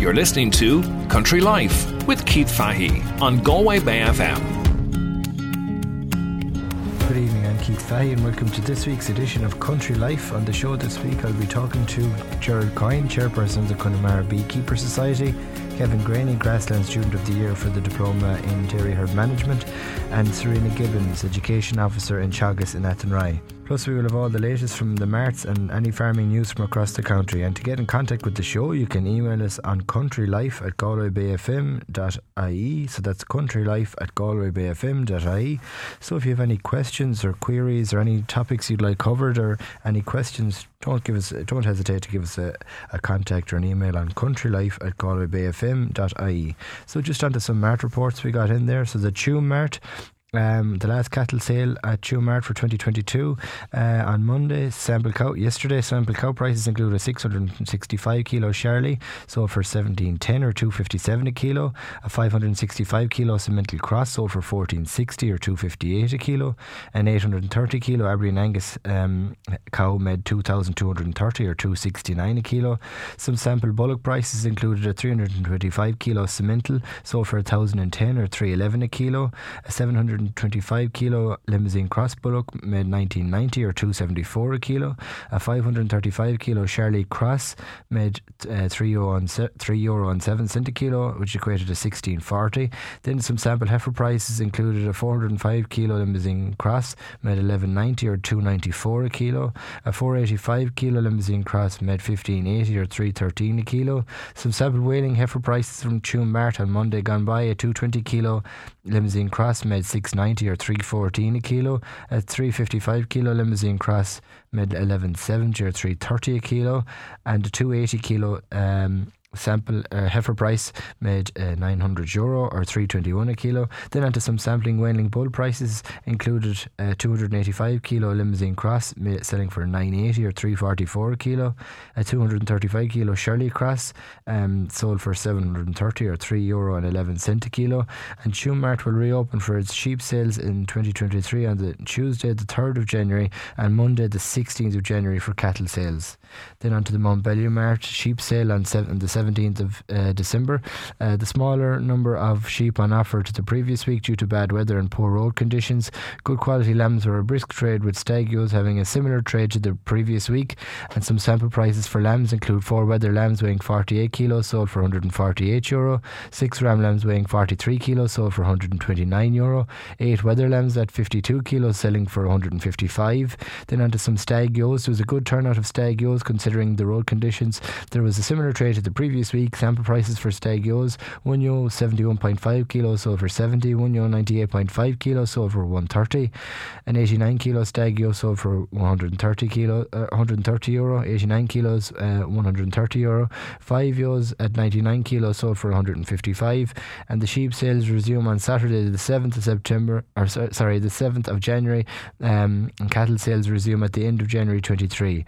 You're listening to Country Life with Keith Fahey on Galway Bay FM. Good evening, I'm Keith Fahey, and welcome to this week's edition of Country Life. On the show this week, I'll be talking to Gerald Coyne, chairperson of the Connemara Beekeeper Society, Kevin Graney, Grassland Student of the Year for the Diploma in Dairy Herd Management, and Serena Gibbons, Education Officer in Teagasc in Athenry. Plus, we will have all the latest from the marts and any farming news from across the country. And to get in contact with the show, you can email us on countrylife at galwaybayfm.ie. So that's countrylife at galwaybayfm.ie. So if you have any questions or queries or any topics you'd like covered or any questions, don't give us, don't hesitate to give us a, a contact or an email on countrylife at galwaybayfm.ie. So just onto some mart reports we got in there. So the Tuam Mart um, the last cattle sale at Tuam Mart for 2022 uh, on Monday. Sample cow yesterday. Sample cow prices include a 665 kilo Charolais, sold for 1710 or 257 a kilo. A 565 kilo Simmental Cross sold for 1460 or 258 a kilo. An 830 kilo Aberdeen Angus um, cow made 2230 or 269 a kilo. Some sample bullock prices included a 325 kilo Simmental sold for 1010 or 311 a kilo. A 700 125 kilo Limousin Cross Bullock made 1990 or 274 a kilo. A 535 kilo Charolais Cross made uh, 3 euro on 3 euro and 7 cent a kilo, which equated to 1640. Then some sample heifer prices included a 405 kilo Limousin Cross made 1190 or 294 a kilo. A 485 kilo Limousin Cross made 1580 or 313 a kilo. Some sample whaling heifer prices from Tuam Mart on Monday gone by. A 220 kilo Limousin Cross made 690 or 314 a kilo. A 355 kilo Limousin Cross made 1170 or 330 a kilo. And a 280 kilo um, sample uh, heifer price made uh, 900 euro or 321 a kilo. Then onto some sampling whaling bull prices included uh, 285 kilo Limousin Cross selling for 980 or 344 a kilo. A 235 kilo Shirley Cross um, sold for 730 or 3 euro and 11 cent a kilo. And Tuam Mart will reopen for its sheep sales in 2023 on the Tuesday the 3rd of January and Monday the 16th of January for cattle sales. Then onto the Mountbellew Mart sheep sale on, seven, the 17th of uh, December. Uh, the smaller number of sheep on offer to the previous week due to bad wether and poor road conditions. Good quality lambs were a brisk trade with stag ewes having a similar trade to the previous week. And some sample prices for lambs include four wether lambs weighing 48 kilos sold for 148 euro, six ram lambs weighing 43 kilos sold for 129 euro, eight weather lambs at 52 kilos selling for 155. Then onto some stag ewes. There was a good turnout of stag ewes considering the road conditions. There was a similar trade to the previous previous week, sample prices for stag ewes 1 euro 71.5 kilos sold for 70, 1 euro 98.5 kilos sold for 130, an 89 kilo stag ewe sold for 130 kilo, uh, 130 euro, 89 kilos uh, 130 euro, 5 ewes at 99 kilos sold for 155, and the sheep sales resume on Saturday the 7th of September, or sorry, the 7th of January, um, and cattle sales resume at the end of January 23.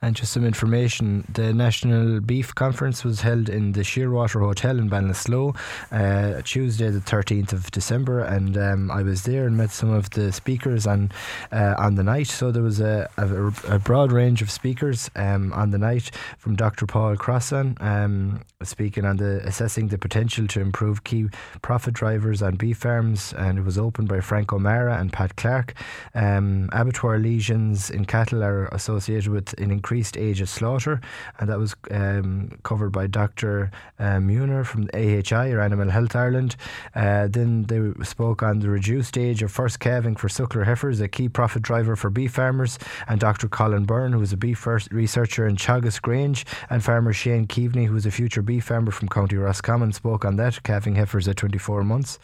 And just some information the National Beef Conference was held in the Shearwater Hotel in Ballinasloe uh, Tuesday, the 13th of December. And um, I was there and met some of the speakers on, uh, on the night. So there was a, a, a broad range of speakers um, on the night from Dr. Paul Crosson um, speaking on the assessing the potential to improve key profit drivers on beef farms. And it was opened by Frank O'Mara and Pat Clark. Um, abattoir lesions in cattle are associated with an increased age of slaughter, and that was um, covered by Dr. Uh, Muir from AHI or Animal Health Ireland. Uh, then they spoke on the reduced age of first calving for suckler heifers, a key profit driver for beef farmers, and Dr. Colin Byrne, who is a beef first researcher in Teagasc Grange, and farmer Shane Keaveney, who is a future beef farmer from County Roscommon, spoke on that, calving heifers at 24 months.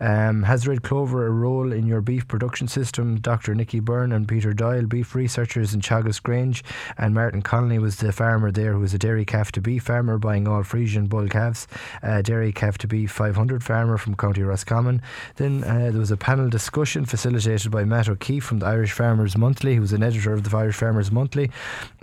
Um, has red clover a role in your beef production system? Dr. Nicky Byrne and Peter Doyle, beef researchers in Teagasc Grange, and Martin Connolly was the farmer there who was a dairy calf to beef farmer buying all Friesian bull calves, uh, dairy calf to beef 500 farmer from County Roscommon. Then uh, there was a panel discussion facilitated by Matt O'Keefe from the Irish Farmers Monthly, who was an editor of the Irish Farmers Monthly.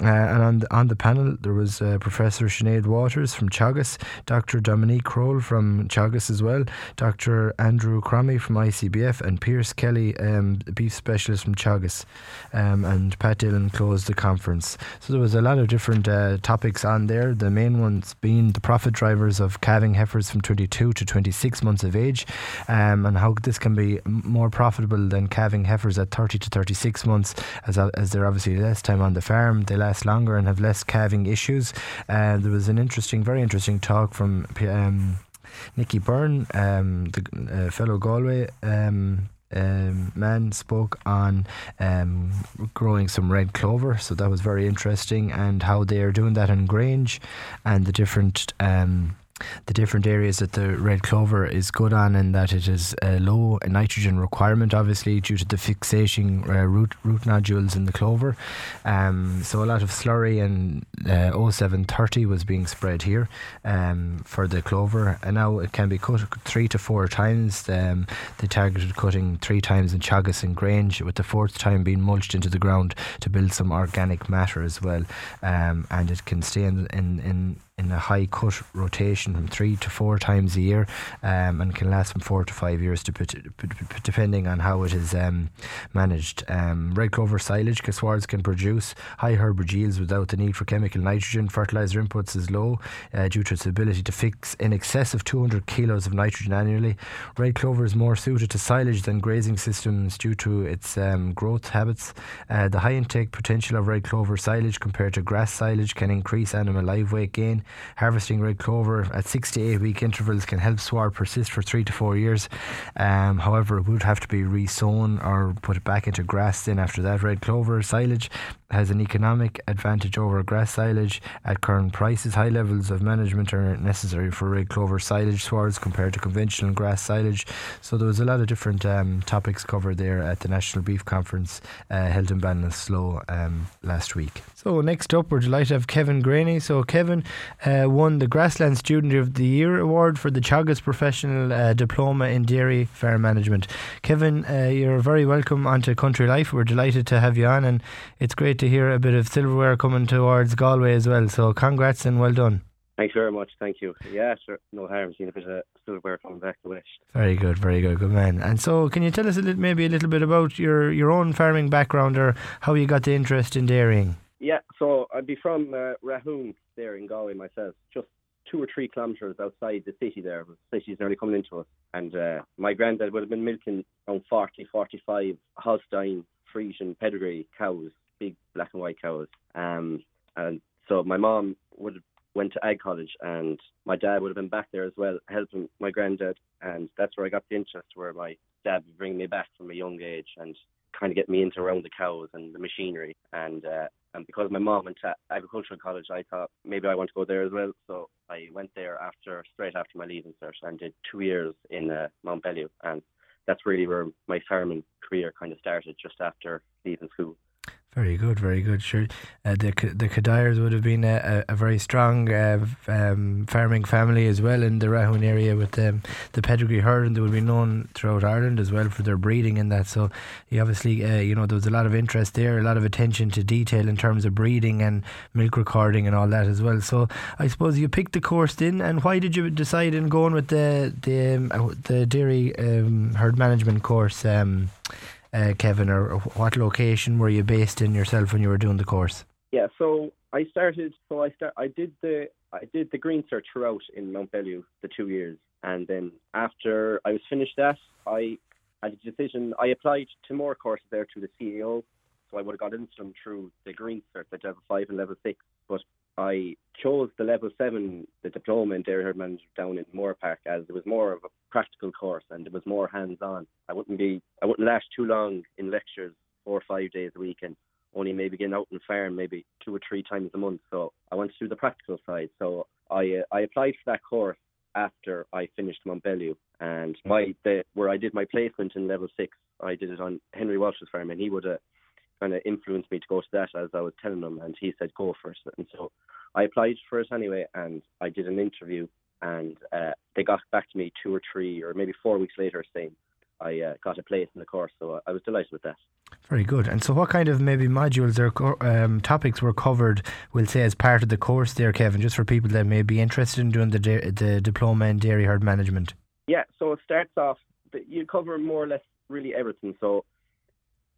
Uh, and on the, on the panel there was uh, Professor Sinead Waters from Teagasc, Dr. Dominique Kroll from Teagasc as well, Dr. Andrew Cromie from ICBF, and Pearse Kelly, um, beef specialist from Teagasc. Um, and Pat Dillon closed the conference. So there was a lot of different uh, topics on there. The main ones being the profit drivers of calving heifers from 22 to 26 months of age, um, and how this can be more profitable than calving heifers at 30 to 36 months, as as they're obviously less time on the farm, they last longer and have less calving issues. Uh, there was an interesting, very interesting talk from. Um, Nicky Byrne, um, the uh, fellow Galway um, um, man spoke on um, growing some red clover, so that was very interesting, and how they are doing that in Grange, and the different. Um, the different areas that the red clover is good on, and that it is a low nitrogen requirement, obviously due to the fixating uh, root root nodules in the clover. Um, so a lot of slurry and uh, 0730 was being spread here um, for the clover, and now it can be cut three to four times. Um, they targeted cutting three times in Teagasc and Grange, with the fourth time being mulched into the ground to build some organic matter as well, um, and it can stay in in, in in a high cut rotation from three to four times a year um, and can last from four to five years to, depending on how it is um, managed. Um, red clover silage cassoirs can produce high herbage yields without the need for chemical nitrogen. Fertilizer inputs is low uh, due to its ability to fix in excess of 200 kilos of nitrogen annually. Red clover is more suited to silage than grazing systems due to its um, growth habits. Uh, the high intake potential of red clover silage compared to grass silage can increase animal live weight gain harvesting red clover at six to eight week intervals can help sward persist for three to four years. Um, however, it would have to be resown or put back into grass then after that. Red clover silage has an economic advantage over grass silage at current prices. High levels of management are necessary for red clover silage swards compared to conventional grass silage. So there was a lot of different um, topics covered there at the National Beef Conference uh, held in Ballinasloe um, last week. So next up, we're delighted to have Kevin Graney. So Kevin uh, won the Grassland Student of the Year award for the Teagasc Professional uh, Diploma in Dairy Farm Management. Kevin, uh, you're very welcome onto Country Life. We're delighted to have you on, and it's great to hear a bit of silverware coming towards Galway as well. So congrats and well done. Thanks very much. Thank you. Yeah, sure. No harm seeing a bit of silverware coming back the west. Very good, very good, good man. And so, can you tell us a little, maybe a little bit about your your own farming background or how you got the interest in dairying? Yeah, so I'd be from uh, Rahoon there in Galway myself, just two or three kilometres outside the city there. The city's nearly coming into us. And uh, my granddad would have been milking around 40, 45 Holstein, Friesian pedigree cows big black and white cows. Um, and so my mom would have went to ag college, and my dad would have been back there as well, helping my granddad. And that's where I got the interest, where my dad would bring me back from a young age and kind of get me into around the cows and the machinery. And uh, and because my mom went to agricultural college, I thought maybe I want to go there as well. So I went there after straight after my leaving cert and did two years in uh, Mountbellew, and that's really where my farming career kind of started just after leaving school. Very good, very good. Sure, uh, the the Kadires would have been a, a, a very strong uh, um, farming family as well in the Rahoon area with um, the pedigree herd, and they would be known throughout Ireland as well for their breeding and that. So, you obviously, uh, you know, there was a lot of interest there, a lot of attention to detail in terms of breeding and milk recording and all that as well. So, I suppose you picked the course then, and why did you decide in going with the the um, the dairy um, herd management course? Uh, Kevin, or what location were you based in yourself when you were doing the course? Yeah, so I started. So I start. I did the I did the green cert throughout in Mountbellew the two years, and then after I was finished that, I had a decision. I applied to more courses there to the CAO, so I would have got into them through the green cert, the level five and level six. But I chose the level seven, the diploma in dairy herd management down in Moorepark, as it was more of a practical course and it was more hands-on. I wouldn't be, I wouldn't last too long in lectures, four or five days a week, and only maybe getting out in the farm maybe two or three times a month. So I went to do the practical side. So I uh, I applied for that course after I finished Mountbellew, and my the where I did my placement in level six, I did it on Henry Walsh's farm, and he would have kind of influenced me to go to that as I was telling him, and he said go for it. And so I applied for it anyway, and I did an interview, and uh, they got back to me two or three or maybe four weeks later saying I uh, got a place in the course. So I was delighted with that. Very good. And so, what kind of maybe modules or um, topics were covered? We'll say as part of the course there, Kevin, just for people that may be interested in doing the da- the diploma in dairy herd management. Yeah. So it starts off. You cover more or less really everything. So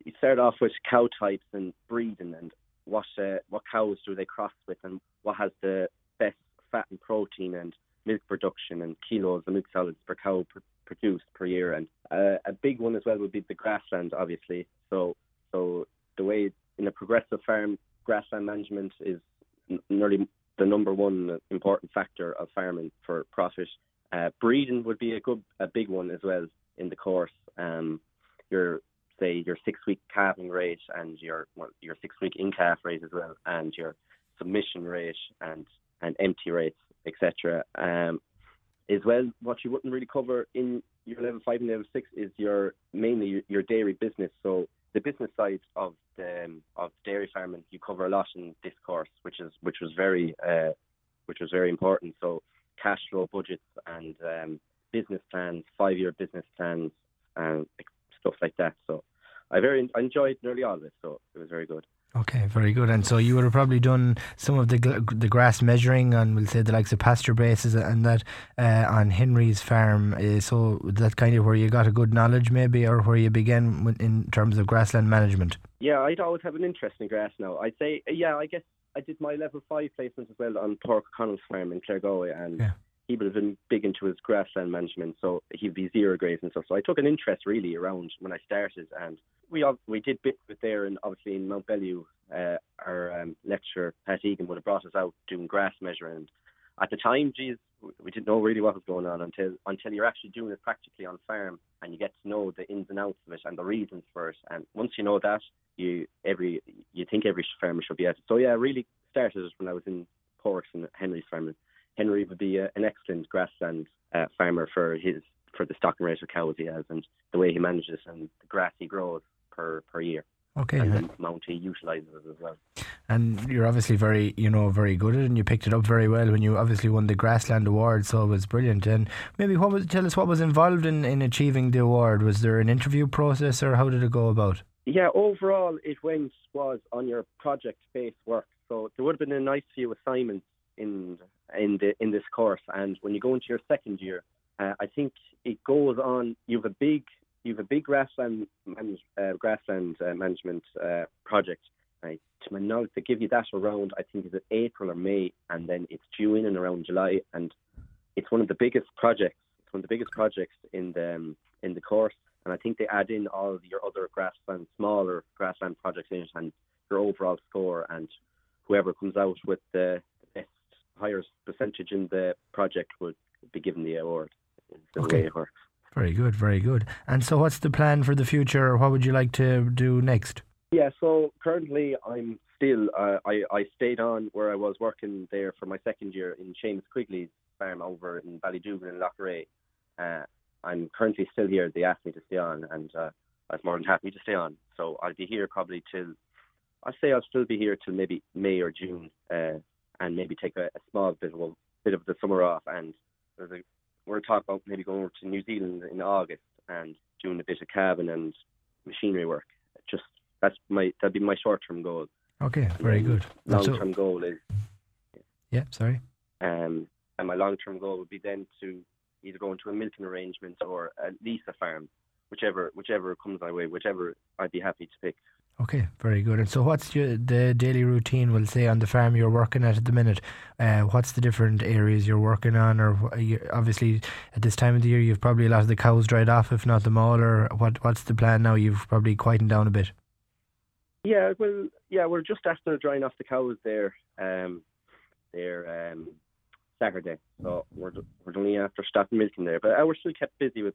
you start off with cow types and breeding and what uh, what cows do they cross with, and what has the best fat and protein and milk production and kilos of milk solids per cow pr- produced per year. And uh, a big one as well would be the grassland, obviously. So so the way in a progressive farm, grassland management is n- nearly the number one important factor of farming for profit. Uh, breeding would be a good, a big one as well in the course. Um, your say your six week calving rate and your well, your six week in calf rate as well, and your submission rate and and empty rates, etc. Um, as well, what you wouldn't really cover in your level five and level six is your mainly your, your dairy business. So the business side of the um, of dairy farming you cover a lot in this course, which is which was very uh, which was very important. So cash flow budgets and um, business plans, five year business plans, and stuff like that. So I very I enjoyed nearly all of it. So it was very good. Okay, very good. And so you would have probably done some of the the grass measuring on, we'll say, the likes of pasture bases and that uh, on Henry's farm. Uh, so that kind of where you got a good knowledge, maybe, or where you began in terms of grassland management. Yeah, I'd always have an interest in grass. Now, I'd say, yeah, I guess I did my level five placement as well on Pork Connell's farm in Claregalway, and yeah he would have been big into his grassland management, so he'd be zero graze and stuff. So I took an interest really around when I started, and we we did bits with there, and obviously in Mount Bellew, uh, our um, lecturer Pat Egan would have brought us out doing grass measuring. And at the time, geez, we didn't know really what was going on until until you're actually doing it practically on farm, and you get to know the ins and outs of it and the reasons for it. And once you know that, you every you think every farmer should be at it. So yeah, I really started it when I was in Porks and Henry's farming Henry would be a, an excellent grassland uh, farmer for his for the stocking rate of cows he has and the way he manages and the grass he grows per per year. Okay. And the amount he utilises it as well. And you're obviously very, you know, very good at it, and you picked it up very well when you obviously won the Grassland Award, so it was brilliant. And maybe what was tell us what was involved in, in achieving the award? Was there an interview process, or how did it go about? Yeah, overall, it went was on your project based work. So there would have been a nice few assignments in in the in this course. And when you go into your second year, uh, I think it goes on. You have a big you have a big grassland manage, uh, grassland uh, management uh, project. To my knowledge, they give you that around I think is it April or May, and then it's due in and around July. And it's one of the biggest projects. It's one of the biggest projects in the um, in the course. And I think they add in all of your other grassland, smaller grassland projects in it, and your overall score. And whoever comes out with the highest percentage in the project would be given the award. The okay. Very good, very good. And so, what's the plan for the future, or what would you like to do next? Yeah, so currently I'm still, uh, I, I stayed on where I was working there for my second year in Seamus Quigley's farm over in Ballydougal in Loughrea. Uh, I'm currently still here. They asked me to stay on, and uh, I was more than happy to stay on. So I'll be here probably till, i say I'll still be here till maybe May or June uh, and maybe take a, a small bit of a bit of the summer off. And there's a, we're talking about maybe going over to New Zealand in August and doing a bit of cabin and machinery work. Just that's my that'd be my short term goal. Okay, very good. Long term goal is yeah, sorry. Um, and my long term goal would be then to either go into a milking arrangement or at least a farm, whichever whichever comes my way, whichever I'd be happy to pick. Okay, very good. And so, what's your, the daily routine? We'll say on the farm you're working at at the minute. Uh, what's the different areas you're working on? Or you, obviously, at this time of the year, you've probably a lot of the cows dried off, if not them all. Or what? What's the plan now? You've probably quietened down a bit. Yeah, well, yeah, we're just after drying off the cows there. Um, there um, Saturday, so we're we're only after starting milking there. But uh, we're still kept busy with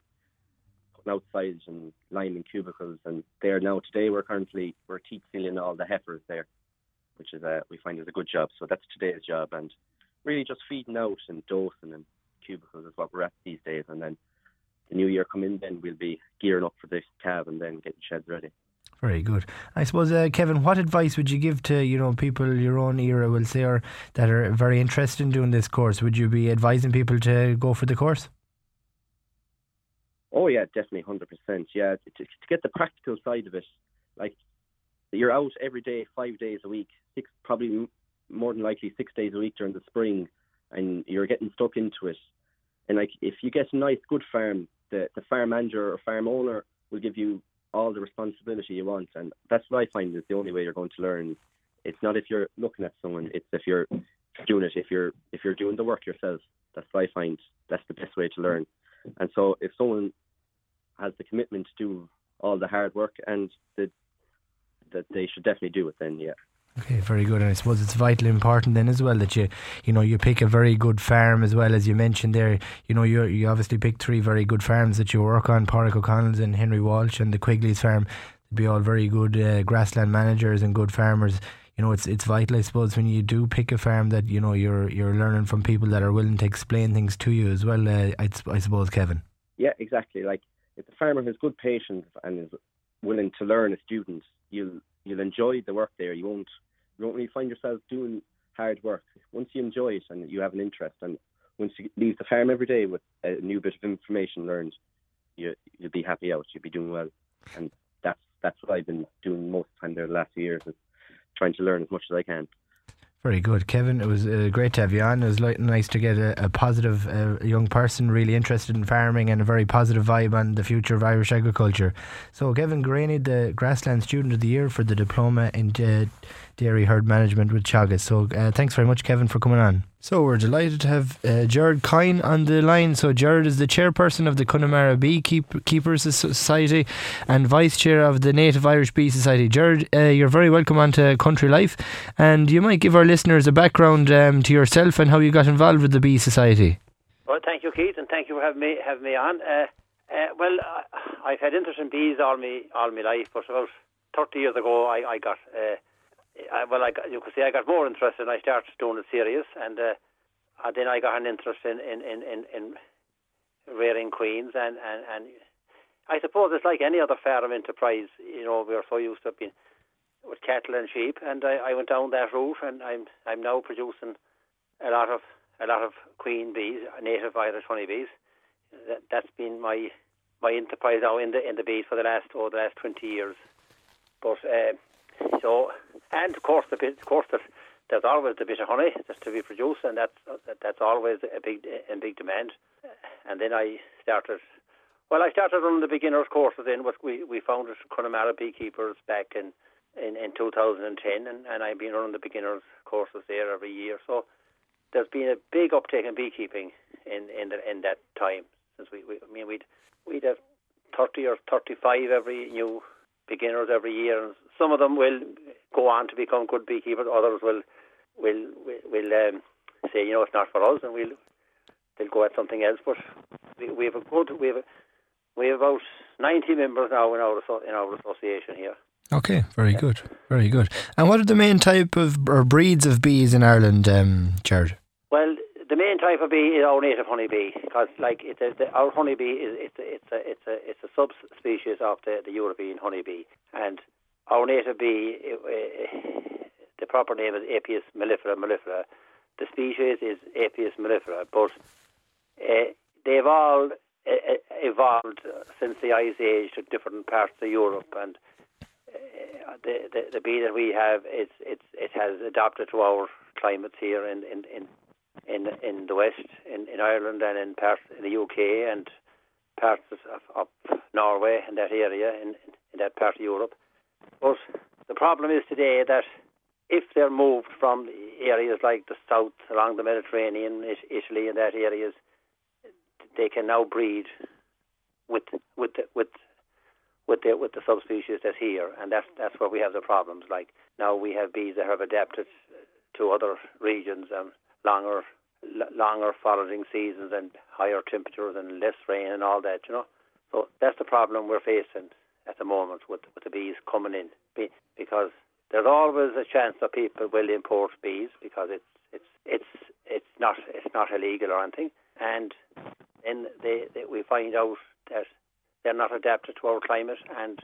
outside and lining cubicles. And there now today we're currently we're teat sealing all the heifers there, which is a we find is a good job. So that's today's job, and really just feeding out and dosing and cubicles is what we're at these days. And then the new year come in, then we'll be gearing up for the cab and then getting sheds ready. Very good. I suppose, uh, Kevin, what advice would you give to you know people your own era, will say, or that are very interested in doing this course? Would you be advising people to go for the course? Oh yeah, definitely, hundred percent. Yeah, to, to, get the practical side of it, like you're out every day, five days a week, six probably more than likely six days a week during the spring, and you're getting stuck into it. And like if you get a nice, good farm, the the farm manager or farm owner will give you all the responsibility you want, and that's what I find is the only way you're going to learn it's not if you're looking at someone. It's if you're doing it. If you're if you're doing the work yourself. That's what I find. That's the best way to learn. And so if someone has the commitment to do all the hard work and the, that they should definitely do it, then yeah. Okay, very good. And I suppose it's vitally important then as well that you, you know, you pick a very good farm as well as you mentioned there. You know, you you obviously picked three very good farms that you work on: Pádraig O'Connell's and Henry Walsh and the Quigley's farm. They'd be all very good uh, grassland managers and good farmers. You know, it's it's vital, I suppose, when you do pick a farm that you know you're you're learning from people that are willing to explain things to you as well. Uh, I, I suppose, Kevin. Yeah, exactly. Like if the farmer has good patience and is willing to learn a student, you'll you'll enjoy the work there. You won't you won't really find yourself doing hard work. Once you enjoy it and you have an interest, and once you leave the farm every day with a new bit of information learned, you you'll be happy out. You'll be doing well, and that's that's what I've been doing most of the time there the last years is trying to learn as much as I can. Very good, Kevin. It was uh, great to have you on. It was nice to get a, a positive uh, young person really interested in farming and a very positive vibe on the future of Irish agriculture. So, Kevin Graney, the Grassland Student of the Year for the diploma in uh, dairy herd management with Teagasc. So, uh, thanks very much, Kevin, for coming on. So we're delighted to have uh, Jared Coyne on the line. So Jared is the chairperson of the Connemara Bee Keepers Society and vice chair of the Native Irish Bee Society. Jared, uh, you're very welcome on to Country Life, and you might give our listeners a background um, to yourself and how you got involved with the Bee Society. Well, thank you, Keith, and thank you for having me having me on. Uh, uh well, I've had interest in bees all my all my life, but about thirty years ago, I, I got uh, I, well, I got, you could say I got more interested. and I started doing it serious, and, uh, and then I got an interest in in, in, in, in rearing queens, and, and, and I suppose it's like any other farm enterprise. You know, we're so used to being with cattle and sheep, and I, I went down that route, and I'm I'm now producing a lot of a lot of queen bees, native Irish honeybees. That that's been my my enterprise now in the in the bees for the last oh the last twenty years. But uh, so, and of course, the of course, there's, there's always a bit of honey that's to be produced, and that's that's always a big in big demand. And then I started. Well, I started on the beginners courses in what we we founded Connemara Beekeepers back in in, in 2010, and, and I've been running the beginners courses there every year. So there's been a big uptake in beekeeping in in the, in that time since we, we I mean we'd we'd have 30 or 35 every new beginners every year, and some of them will go on to become good beekeepers. Others will will will, will um, say, you know, it's not for us, and we'll they'll go at something else. But we, we have a good we have a, we have about ninety members now in our in our association here. Okay, very good, very good. And what are the main type of or breeds of bees in Ireland, um, Jared? Well, the main type of bee is our native honeybee because, like, it's a, the, our honeybee is it's a, it's a it's a it's a subspecies of the, the European honeybee, and our native bee, uh, the proper name is Apis mellifera mellifera. The species is Apis mellifera, but uh, they've all uh, evolved since the Ice Age to different parts of Europe, and the, the the bee that we have, it's it's it has adapted to our climates here in in in in in the west, in, in Ireland, and in parts in the UK and parts of, of, Norway and that area in, in that part of Europe. But the problem is today that if they're moved from areas like the south along the Mediterranean, Italy, and that areas, they can now breed with with the, with with the with the subspecies that's here, and that's that's where we have the problems. Like now we have bees that have adapted to other regions and longer longer foraging seasons and higher temperatures and less rain and all that, you know. So that's the problem we're facing at the moment with with the bees coming in, because there's always a chance that people will import bees because it's it's it's it's not it's not illegal or anything, and then they, they we find out that they're not adapted to our climate and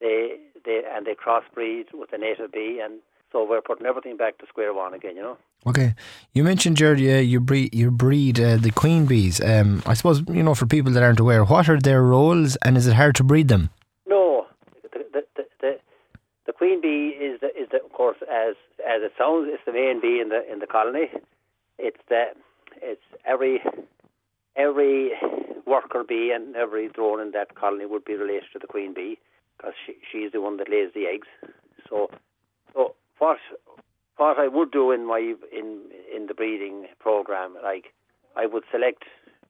they they and they crossbreed with the native bee and so we're putting everything back to square one again, you know. Okay, you mentioned Jared, yeah, you breed you breed uh, the queen bees. Um, I suppose you know for people that aren't aware, what are their roles, and is it hard to breed them? No, the the the, the, the queen bee is the, is the, of course as as it sounds, it's the main bee in the in the colony. It's the it's every every worker bee and every drone in that colony would be related to the queen bee because she she's the one that lays the eggs. So so what what I would do in my in in the breeding program, like I would select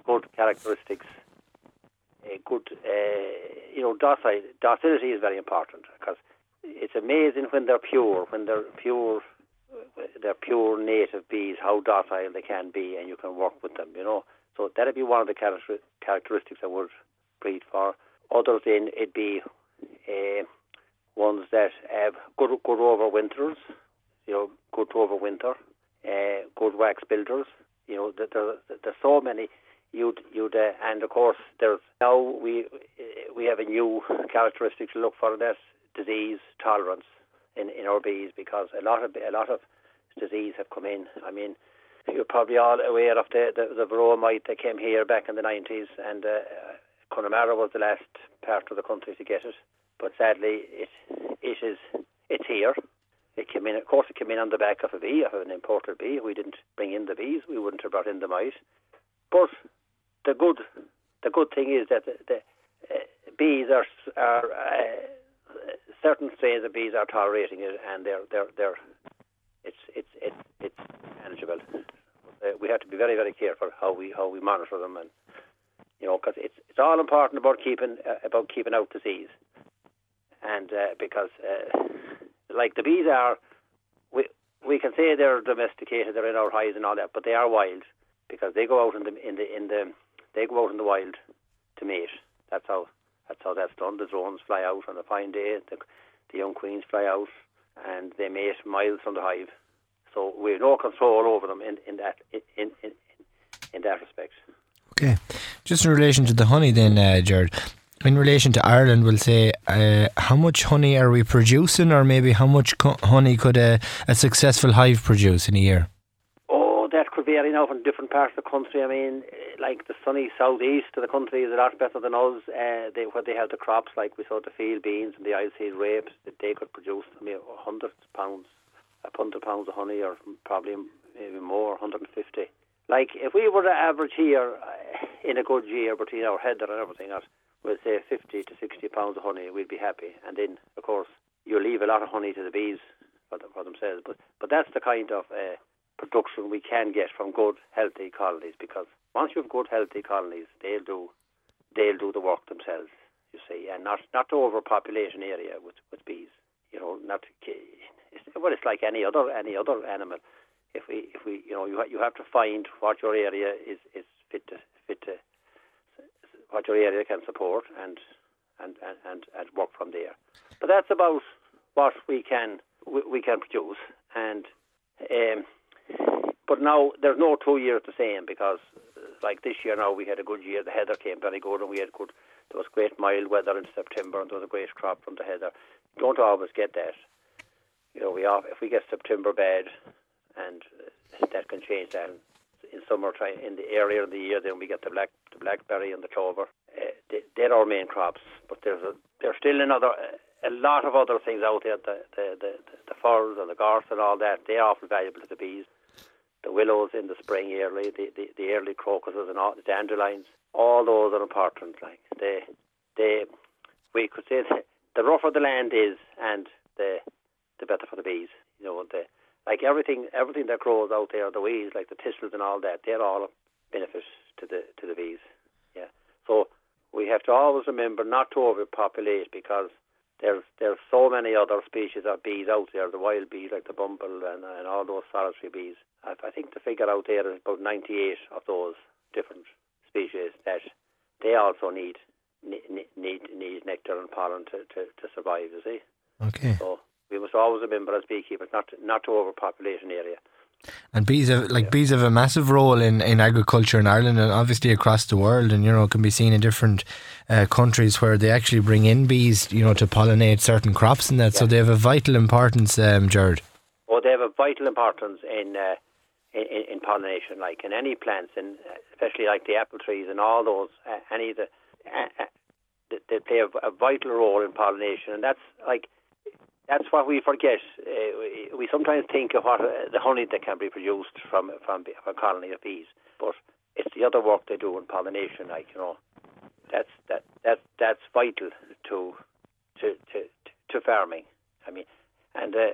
good characteristics, a good, uh, you know, docile. Docility is very important because it's amazing when they're pure, when they're pure, they're pure native bees, how docile they can be, and you can work with them. You know, so that'd be one of the character- characteristics I would breed for. Others, in it'd be uh, ones that have good good overwinters, you know, good overwinter, uh, good wax builders. You know, there, there's so many. You'd, you'd, uh, and of course, there's now we we have a new characteristic to look for, and that's disease tolerance in, in our bees because a lot of a lot of disease have come in. I mean, you're probably all aware of the the, the varroa mite that came here back in the 90s, and uh, Connemara was the last part of the country to get it. But sadly, it it is it's here. It came in, of course, it came in on the back of a bee, of an imported bee. We didn't bring in the bees. We wouldn't have brought in the mite. But the good, the good thing is that the, the uh, bees are are uh, certain strains of bees are tolerating it, and they're they're they're it's it's it's it's manageable. Uh, we have to be very very careful how we how we monitor them, and you know because it's it's all important about keeping uh, about keeping out disease, and uh, because uh, like the bees are, we we can say they're domesticated, they're in our hives and all that, but they are wild because they go out in the in the in the they go out in the wild to mate. That's how that's how that's done. The drones fly out on a fine day. The, the young queens fly out, and they mate miles from the hive. So we have no control over them in, in that in, in, in, in that respect. Okay, just in relation to the honey, then, uh, Jared. In relation to Ireland, we'll say uh, how much honey are we producing, or maybe how much co- honey could a, a successful hive produce in a year? Oh, that could vary now from different parts of the country. I mean, like the sunny southeast of the country is a lot better than us. Uh, they, where they have the crops, like we saw the field beans and the oilseed rapes, that they could produce, I mean, 100 pounds, a hundred pounds of honey, or probably maybe more, 150. Like, if we were to average here uh, in a good year between our heather and everything, at, we'll say 50 to 60 pounds of honey, we'd be happy. And then, of course, you leave a lot of honey to the bees for, the, for themselves. But but that's the kind of uh, production we can get from good, healthy colonies. Because once you have good, healthy colonies, they'll do they'll do the work themselves. You see, and not not to overpopulation area with with bees. You know, not it's, well, it's like any other any other animal. If we if we you know you ha- you have to find what your area is is fit to fit to what your area can support and and and and, and work from there. But that's about what we can we, we can produce and. Um, but now there's no two years the same because, like this year now, we had a good year. The heather came very good, and we had good. There was great mild weather in September, and there was a great crop from the heather. don't always get that. You know, we if we get September bad, and uh, that can change that. In summer, try in the earlier in the year, then we get the black, the blackberry and the clover. Uh, they, they're our main crops, but there's a there's still another a lot of other things out there. The the the, the furze and the gorse and all that. They're awful valuable to the bees the willows in the spring early, the, the, the early crocuses and all the dandelions, all those are important. Like they, they, we could say the rougher the land is, and the the better for the bees. You know, the like everything everything that grows out there, the weeds like the thistles and all that, they're all benefit to the to the bees. Yeah. So we have to always remember not to overpopulate because there's there's so many other species of bees out there, the wild bees like the bumble and, and all those solitary bees. I, I think the figure out there is about 98 of those different species that they also need need need, need nectar and pollen to, to, to survive. You see. Okay. So we must always remember as beekeepers not to, not to overpopulate an area. And bees have like yeah. bees have a massive role in, in agriculture in Ireland and obviously across the world, and you know can be seen in different uh, countries where they actually bring in bees, you know, to pollinate certain crops and that. Yeah. So they have a vital importance, um, Jared. Oh, they have a vital importance in, uh, in, in pollination, like in any plants, and especially like the apple trees and all those. Uh, any of the uh, uh, they play a, a vital role in pollination, and that's like that's what we forget. Uh, we sometimes think of what uh, the honey that can be produced from from a colony of bees, but it's the other work they do in pollination. Like you know, that's that that that's vital to to to to farming. I mean, and uh,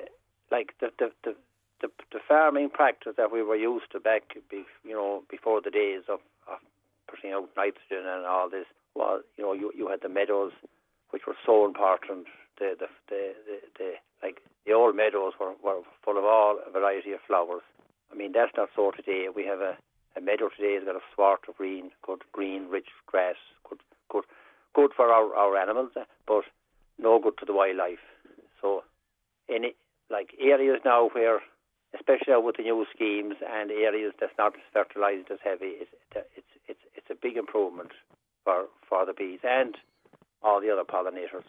like the the, the the, the farming practice that we were used to back, be, you know, before the days of, of putting out nitrogen and all this was, you know, you you had the meadows, which were so important. The the the, the, the like the old meadows were, were full of all a variety of flowers. I mean, that's not so today. We have a, a meadow today that's got a sward of green, good green, rich grass, good good good for our, our animals, uh, but no good to the wildlife. So, any like areas now where especially with the new schemes and areas that's not fertilised as heavy, it's, it's, it's, it's a big improvement for, for the bees and all the other pollinators.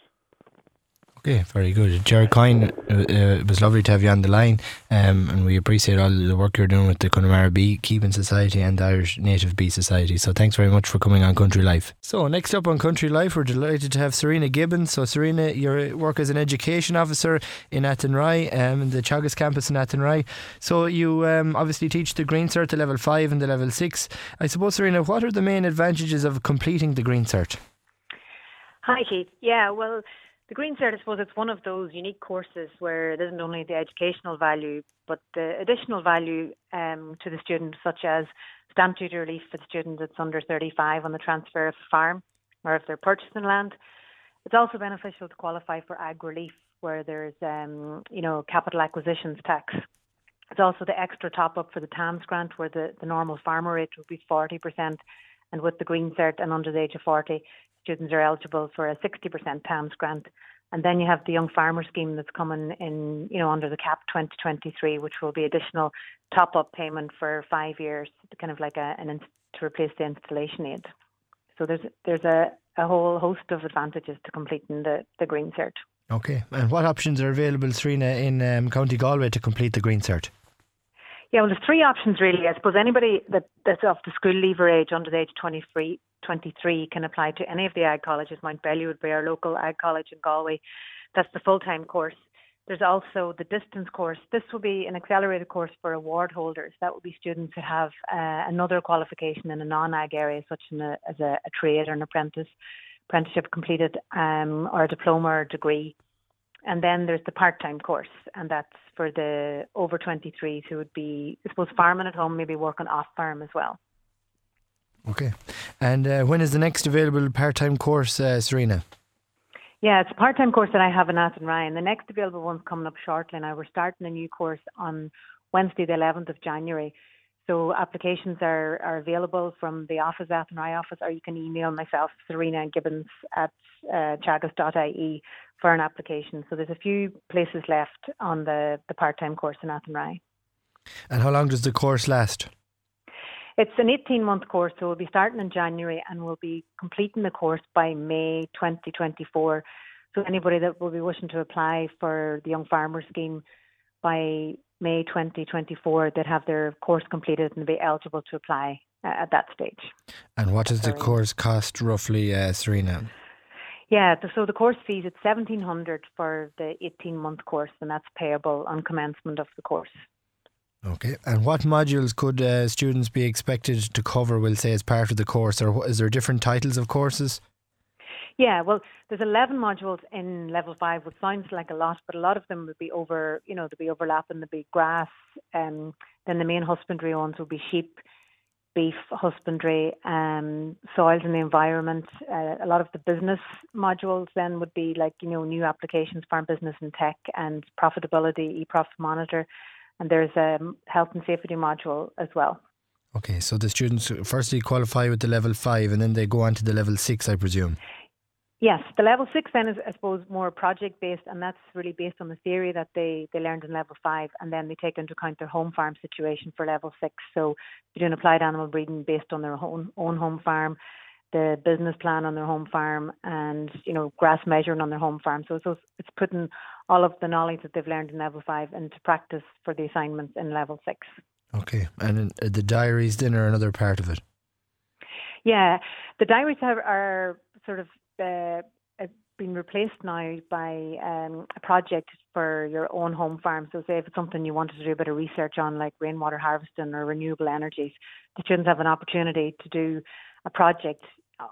Okay, very good. Jared Coyne, uh, uh, it was lovely to have you on the line, um, and we appreciate all the work you're doing with the Connemara Bee Keeping Society and the Irish Native Bee Society. So thanks very much for coming on Country Life. So next up on Country Life, we're delighted to have Serena Gibbons. So Serena, you work as an education officer in Athenry, um, in the Teagasc campus in Athenry. So you um, obviously teach the Green Cert, the level five and the level six. I suppose, Serena, what are the main advantages of completing the Green Cert? Hi, Keith. Yeah, well the Green Cert, I suppose, it's one of those unique courses where it isn't only the educational value, but the additional value um, to the student, such as stamp duty relief for the student that's under 35 on the transfer of the farm or if they're purchasing land. It's also beneficial to qualify for ag relief where there's, um, you know, capital acquisitions tax. It's also the extra top up for the TAMS grant where the, the normal farmer rate would be 40%. And with the Green Cert and under the age of 40, students are eligible for a 60% TAMS grant. And then you have the Young Farmer Scheme that's coming in, you know, under the CAP 2023, which will be additional top-up payment for five years, kind of like a, an to replace the installation aid. So there's there's a, a whole host of advantages to completing the, the Green Cert. Okay, and what options are available, Serena, in um, County Galway to complete the Green Cert? Yeah, well, there's three options really. I suppose anybody that, that's of the school leaver age under the age of 23, 23 can apply to any of the ag colleges. Mount Mountbellew would be our local ag college in Galway. That's the full time course. There's also the distance course. This will be an accelerated course for award holders. That will be students who have uh, another qualification in a non ag area, such a, as a, a, trade or an apprentice, apprenticeship completed, um, or a diploma or degree. And then there's the part time course, and that's for the over 23s who would be, I suppose, farming at home, maybe working off farm as well. Okay. And uh, when is the next available part time course, uh, Serena? Yeah, it's a part time course that I have in ryan. The next available one's coming up shortly. Now, we're starting a new course on Wednesday, the 11th of January. So applications are, are available from the office, Athenry office, or you can email myself, Serena Gibbons at uh, teagasc.ie for an application. So there's a few places left on the, the part-time course in Athenry. And how long does the course last? It's an 18 month course, so we'll be starting in January and we'll be completing the course by May 2024. So anybody that will be wishing to apply for the Young Farmer Scheme by May 2024 that have their course completed and be eligible to apply uh, at that stage. And what does the course cost roughly, uh, Serena? Yeah, so the course fees it's seventeen hundred for the eighteen month course, and that's payable on commencement of the course. Okay, and what modules could uh, students be expected to cover? We'll say as part of the course, or is there different titles of courses? Yeah, well, there's 11 modules in level five, which sounds like a lot, but a lot of them would be over, you know, there'd be overlapping, there'd be grass, um, then the main husbandry ones would be sheep, beef husbandry, um, soils and the environment. Uh, a lot of the business modules then would be like, you know, new applications, farm business and tech and profitability, eProfit monitor. And there's a health and safety module as well. Okay, so the students firstly qualify with the level five and then they go on to the level six, I presume. Yes, the level six then is, I suppose, more project based, and that's really based on the theory that they, they learned in level five, and then they take into account their home farm situation for level six. So they're doing applied animal breeding based on their own, own home farm, the business plan on their home farm, and you know grass measuring on their home farm. So, so it's putting all of the knowledge that they've learned in level five into practice for the assignments in level six. Okay, and uh, the diaries then are another part of it. Yeah, the diaries are, are sort of uh, been replaced now by um, a project for your own home farm. So, say if it's something you wanted to do a bit of research on, like rainwater harvesting or renewable energies, the students have an opportunity to do a project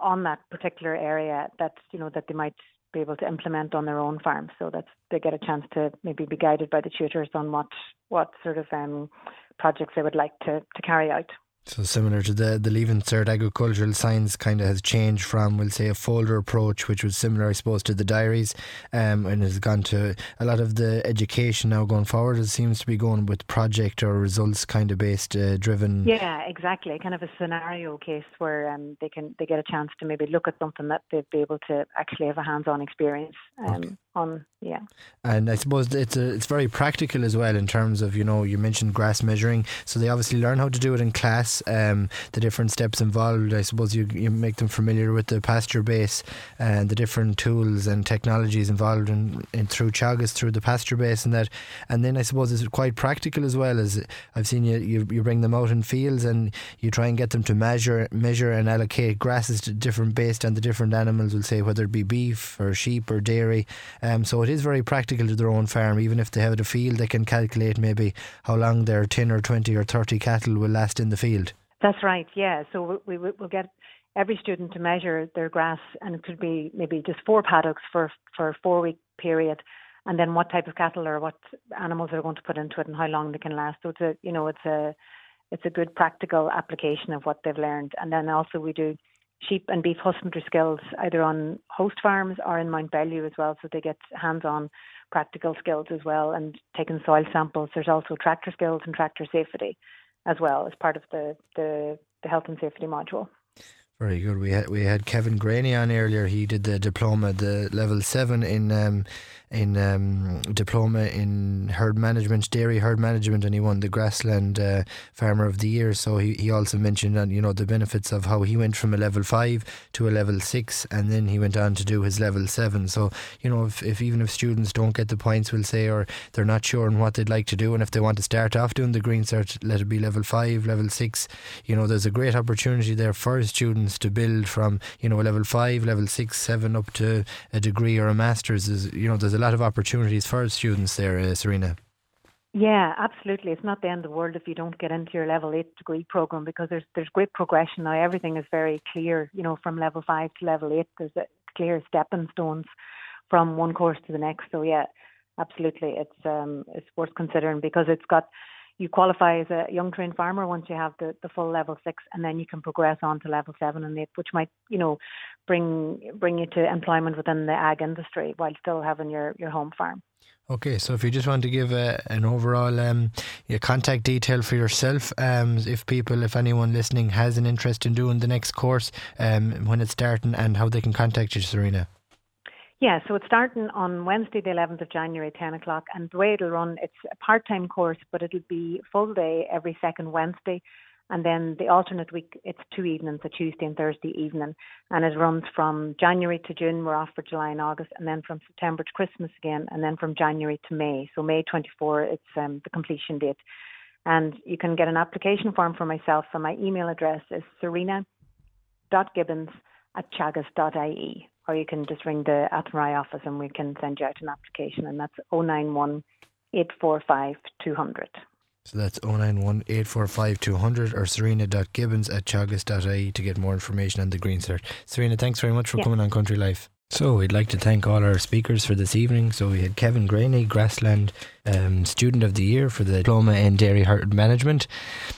on that particular area that you know that they might be able to implement on their own farm, so that they get a chance to maybe be guided by the tutors on what what sort of um, projects they would like to, to carry out. So similar to the the Leaving Cert agricultural science kind of has changed from we'll say a folder approach, which was similar, I suppose, to the diaries, um, and has gone to a lot of the education now going forward. It seems to be going with project or results kind of based uh, driven. Yeah, exactly. Kind of a scenario case where um, they can they get a chance to maybe look at something that they'd be able to actually have a hands on experience. Um, okay on yeah. And i suppose it's a, it's very practical as well in terms of you know you mentioned grass measuring. So they obviously learn how to do it in class um, the different steps involved. I suppose you, you make them familiar with the PastureBase and the different tools and technologies involved in, in through Teagasc through the PastureBase and that. And then i suppose it's quite practical as well as i've seen you, you you bring them out in fields and you try and get them to measure measure and allocate grasses to different based on the different animals we'll say whether it be beef or sheep or dairy um, so it is very practical to their own farm. Even if they have a field, they can calculate maybe how long their 10 or 20 or 30 cattle will last in the field. That's right, yeah. So we, we, will get every student to measure their grass, and it could be maybe just four paddocks for, for a four week period. And then what type of cattle or what animals they're going to put into it and how long they can last. So it's a, you know, it's a, it's a good practical application of what they've learned. And then also we do sheep and beef husbandry skills either on host farms or in Mountbellew as well, so they get hands-on practical skills as well and taking soil samples. There's also tractor skills and tractor safety as well as part of the, the, the health and safety module. Very good. We had we had Kevin Graney on earlier. He did the diploma, the level seven in um, in um, diploma in herd management, dairy herd management, and he won the Grassland uh, Farmer of the Year. So he, he also mentioned, uh, you know, the benefits of how he went from a level five to a level six, and then he went on to do his level seven. So you know, if, if even if students don't get the points, we'll say, or they're not sure on what they'd like to do, and if they want to start off doing the green cert, let it be level five, level six. You know, there's a great opportunity there for to build from you know level five, level six, seven up to a degree or a master's. Is you know, there's a lot of opportunities for students there, uh, Serena. Yeah, absolutely. It's not the end of the world if you don't get into your level eight degree program because there's there's great progression now. Everything is very clear. You know, from level five to level eight, there's clear stepping stones from one course to the next. So yeah, absolutely, it's um it's worth considering because it's got you qualify as a young trained farmer once you have the, the full level six, and then you can progress on to level seven and eight, which might you know bring bring you to employment within the ag industry while still having your your home farm. Okay, so if you just want to give a, an overall um, your contact detail for yourself, um, if people, if anyone listening has an interest in doing the next course, um, when it's starting, and how they can contact you, Serena. Yeah, so it's starting on Wednesday, the 11th of January, 10 o'clock. And the way it'll run, it's a part time course, but it'll be full day every second Wednesday. And then the alternate week, it's two evenings, a Tuesday and Thursday evening. And it runs from January to June, we're off for July and August, and then from September to Christmas again, and then from January to May. So May 24, it's um, the completion date. And you can get an application form for myself. So my email address is serena.gibbons at teagasc.ie or you can just ring the Athenry office and we can send you out an application, and that's 091 845 200. So that's 091 845 200 or serena.gibbons at teagasc.ie to get more information on the Green Cert. Serena, thanks very much for yeah. coming on Country Life. So we'd like to thank all our speakers for this evening. So we had Kevin Graney, Grassland um, Student of the Year for the Diploma in Dairy Herd Management.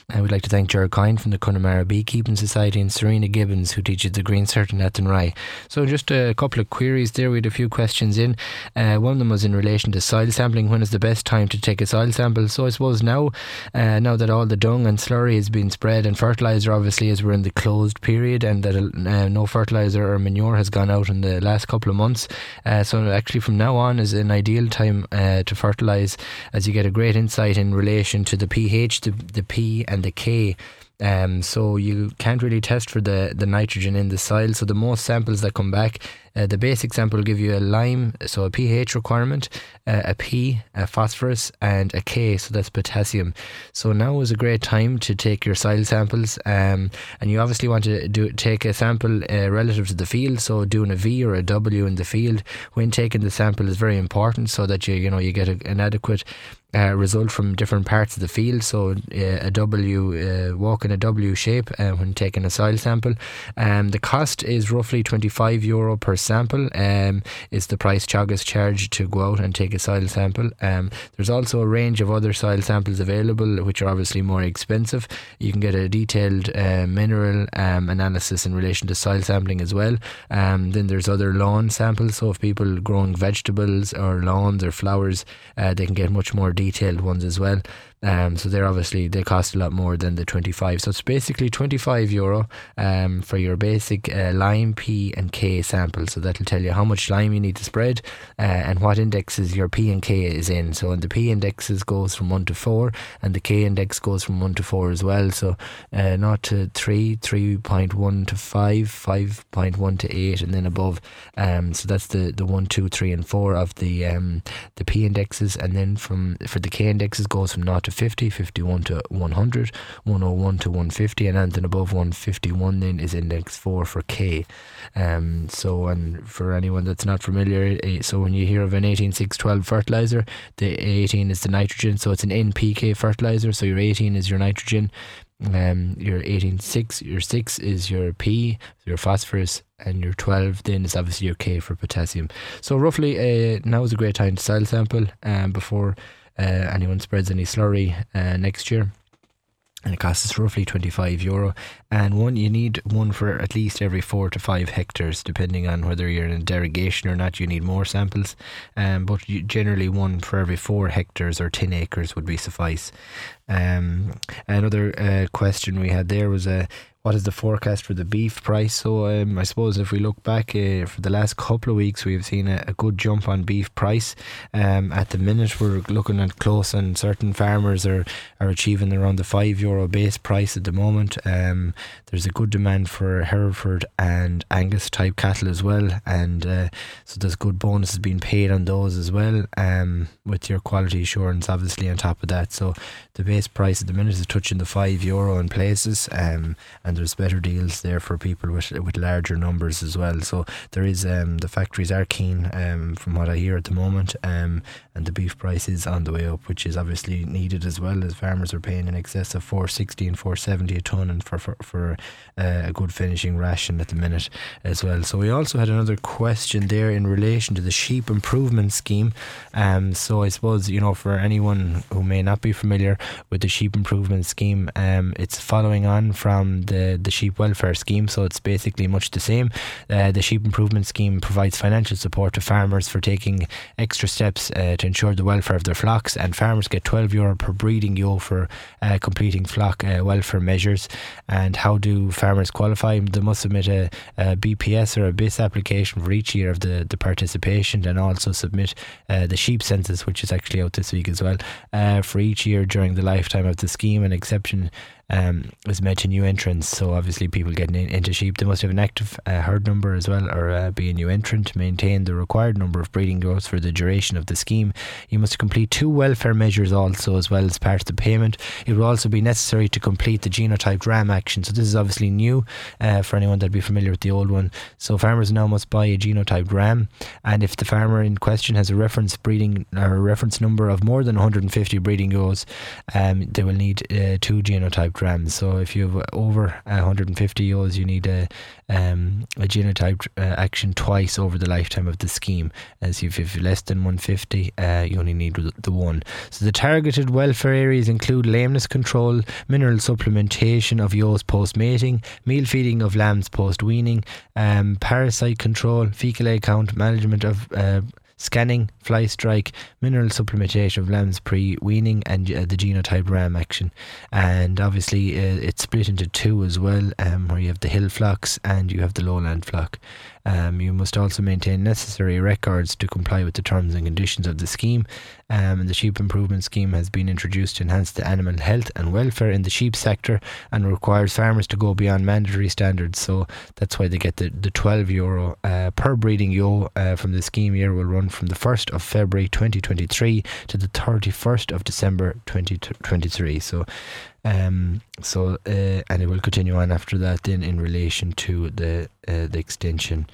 I would like to thank Gerard Coyne from the Connemara Beekeeping Society and Serena Gibbons, who teaches the Green Cert in Athenry. So just a couple of queries there. We had a few questions in. Uh, one of them was in relation to soil sampling. When is the best time to take a soil sample? So I suppose now, uh, now that all the dung and slurry has been spread and fertiliser, obviously, as we're in the closed period and that uh, no fertiliser or manure has gone out in the last couple of months. Uh, so actually, from now on is an ideal time uh, to fertilise as you get a great insight in relation to the pH, the, the P, and the K. Um, so you can't really test for the, the nitrogen in the soil. So the most samples that come back uh, the basic sample will give you a lime, so a pH requirement, uh, a P, a phosphorus, and a K, so that's potassium. So now is a great time to take your soil samples, um, and you obviously want to do take a sample uh, relative to the field. So doing a V or a W in the field when taking the sample is very important, so that you you know you get a, an adequate uh, result from different parts of the field. So uh, a W, uh, walk in a W shape uh, when taking a soil sample. Um, the cost is roughly 25 euro per sample um, is the price Teagasc charge to go out and take a soil sample. Um, there's also a range of other soil samples available, which are obviously more expensive. You can get a detailed uh, mineral um, analysis in relation to soil sampling as well. Um, then there's other lawn samples. So if people growing vegetables or lawns or flowers, they can get much more detailed ones as well. Um, so they're obviously they cost a lot more than the 25. So it's basically 25 euro um, for your basic uh, lime, P, and K sample. So that'll tell you how much lime you need to spread uh, and what indexes your P and K is in. So and the P indexes goes from one to four, and the K index goes from one to four as well. So uh, not to three, 3.1 to five, 5.1 to eight, and then above. Um, so that's the the one, two, three, and four of the um, the P indexes, and then from for the K indexes goes from not to 50, 51 to 100, 101 to 150, and anything above 151 then is index 4 for K. Um, so, and for anyone that's not familiar, so when you hear of an 18 6 12 fertilizer, the 18 is the nitrogen, so it's an NPK fertilizer, so your 18 is your nitrogen. Um, your 18 6 your 6 is your P your phosphorus and your 12 then is obviously your K for potassium so roughly uh, now is a great time to soil sample um, before anyone spreads any slurry uh, next year. And it costs roughly 25 euro. And one you need one for at least every four to five hectares depending on whether you're in a derogation or not you need more samples. Um, but generally one for every four hectares or 10 acres would be suffice. Um, another uh, question we had there was a uh, what is the forecast for the beef price? So um, I suppose if we look back uh, for the last couple of weeks, we've seen a, a good jump on beef price. Um, at the minute, we're looking at close, and certain farmers are, are achieving around the five euro base price at the moment. Um, there's a good demand for Hereford and Angus type cattle as well, and uh, so there's good bonuses being paid on those as well. Um, with your quality assurance, obviously on top of that. So the base price at the minute is touching the five euro in places. Um, and there's better deals there for people with with larger numbers as well. So there is um, the factories are keen um, from what I hear at the moment, um, and the beef price is on the way up, which is obviously needed as well as farmers are paying in excess of 460 and 470 a ton, and for for, for uh, a good finishing ration at the minute as well. So we also had another question there in relation to the sheep improvement scheme. Um, so I suppose you know for anyone who may not be familiar with the sheep improvement scheme, um, it's following on from the the, sheep welfare scheme, so it's basically much the same. Uh, the sheep improvement scheme provides financial support to farmers for taking extra steps uh, to ensure the welfare of their flocks, and farmers get 12 euro per breeding ewe for uh, completing flock uh, welfare measures. And how do farmers qualify? They must submit a, a, BPS or a BIS application for each year of the, the participation, and also submit uh, the sheep census, which is actually out this week as well, for each year during the lifetime of the scheme. An exception um, was to new entrants. So obviously, people getting in, into sheep, they must have an active uh, herd number as well, or uh, be a new entrant to maintain the required number of breeding growths for the duration of the scheme. You must complete two welfare measures also, as well as part of the payment. It will also be necessary to complete the genotyped ram action. So this is obviously new uh, for anyone that'd be familiar with the old one. So farmers now must buy a genotyped ram, and if the farmer in question has a reference breeding or reference number of more than 150 breeding ewes, um, they will need uh, two genotyped So if you have over 150 ewes, you need a, um, a genotype uh, action twice over the lifetime of the scheme. As if you've less than 150, uh, you only need the one. So the targeted welfare areas include lameness control, mineral supplementation of ewes post mating, meal feeding of lambs post weaning, um, parasite control, fecal egg count, management of uh, scanning, fly strike, mineral supplementation of lambs pre weaning, and uh, the genotype ram action. And obviously, uh, it's split into two as well, um, where you have the hill flocks and you have the lowland flock. Um, you must also maintain necessary records to comply with the terms and conditions of the scheme. Um, the sheep improvement scheme has been introduced to enhance the animal health and welfare in the sheep sector and requires farmers to go beyond mandatory standards. So that's why they get the, the 12 euro uh, per breeding ewe uh, from the scheme year will run from the 1st of February 2023 to the 31st of December 2023. So um, so uh, and it will continue on after that then in relation to the uh, the extension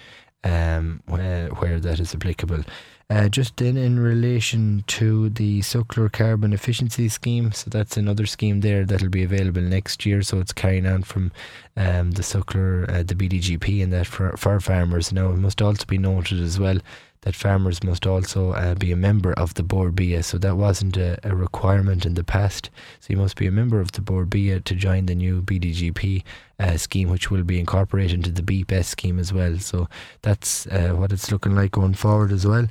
um, where, where that is applicable. Uh, just then in relation to the Suckler Carbon Efficiency Scheme, so that's another scheme there that'll be available next year. So it's carrying on from um, the Suckler, uh, the BDGP, and that for, for farmers. Now, it must also be noted as well that farmers must also uh, be a member of the Bord Bia. So that wasn't a, a, requirement in the past. So you must be a member of the Bord Bia to join the new BDGP uh, scheme, which will be incorporated into the BPS scheme as well. So that's uh, what it's looking like going forward as well.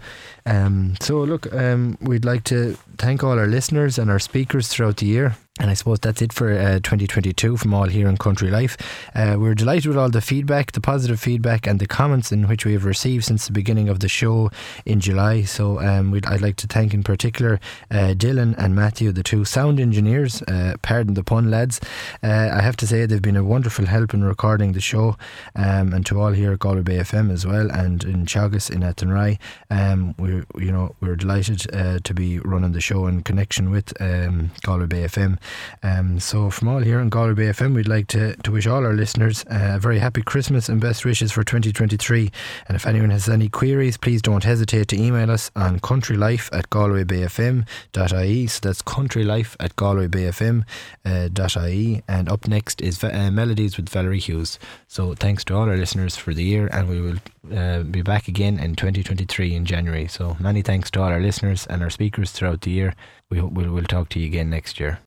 Um, so look, um, we'd like to thank all our listeners and our speakers throughout the year. And I suppose that's it for uh, 2022 from all here in Country Life. Uh, we're delighted with all the feedback, the positive feedback, and the comments in which we have received since the beginning of the show in July. So um, I'd like to thank in particular uh, Dylan and Matthew, the two sound engineers. Uh, pardon the pun, lads. Uh, I have to say they've been a wonderful help in recording the show, um, and to all here at Galway Bay FM as well, and in Teagasc in Athenry. Um, we're you know we're delighted uh, to be running the show in connection with um, Galway Bay FM. Um, so, from all here on Galway Bay FM, we'd like to, to wish all our listeners a very happy Christmas and best wishes for 2023. And if anyone has any queries, please don't hesitate to email us on countrylife at galwaybayfm.ie. So that's countrylife at galwaybayfm.ie. And up next is uh, Melodies with Valerie Hughes. So, thanks to all our listeners for the year, and we will uh, be back again in 2023 in January. So, many thanks to all our listeners and our speakers throughout the year. We, we'll, we'll talk to you again next year.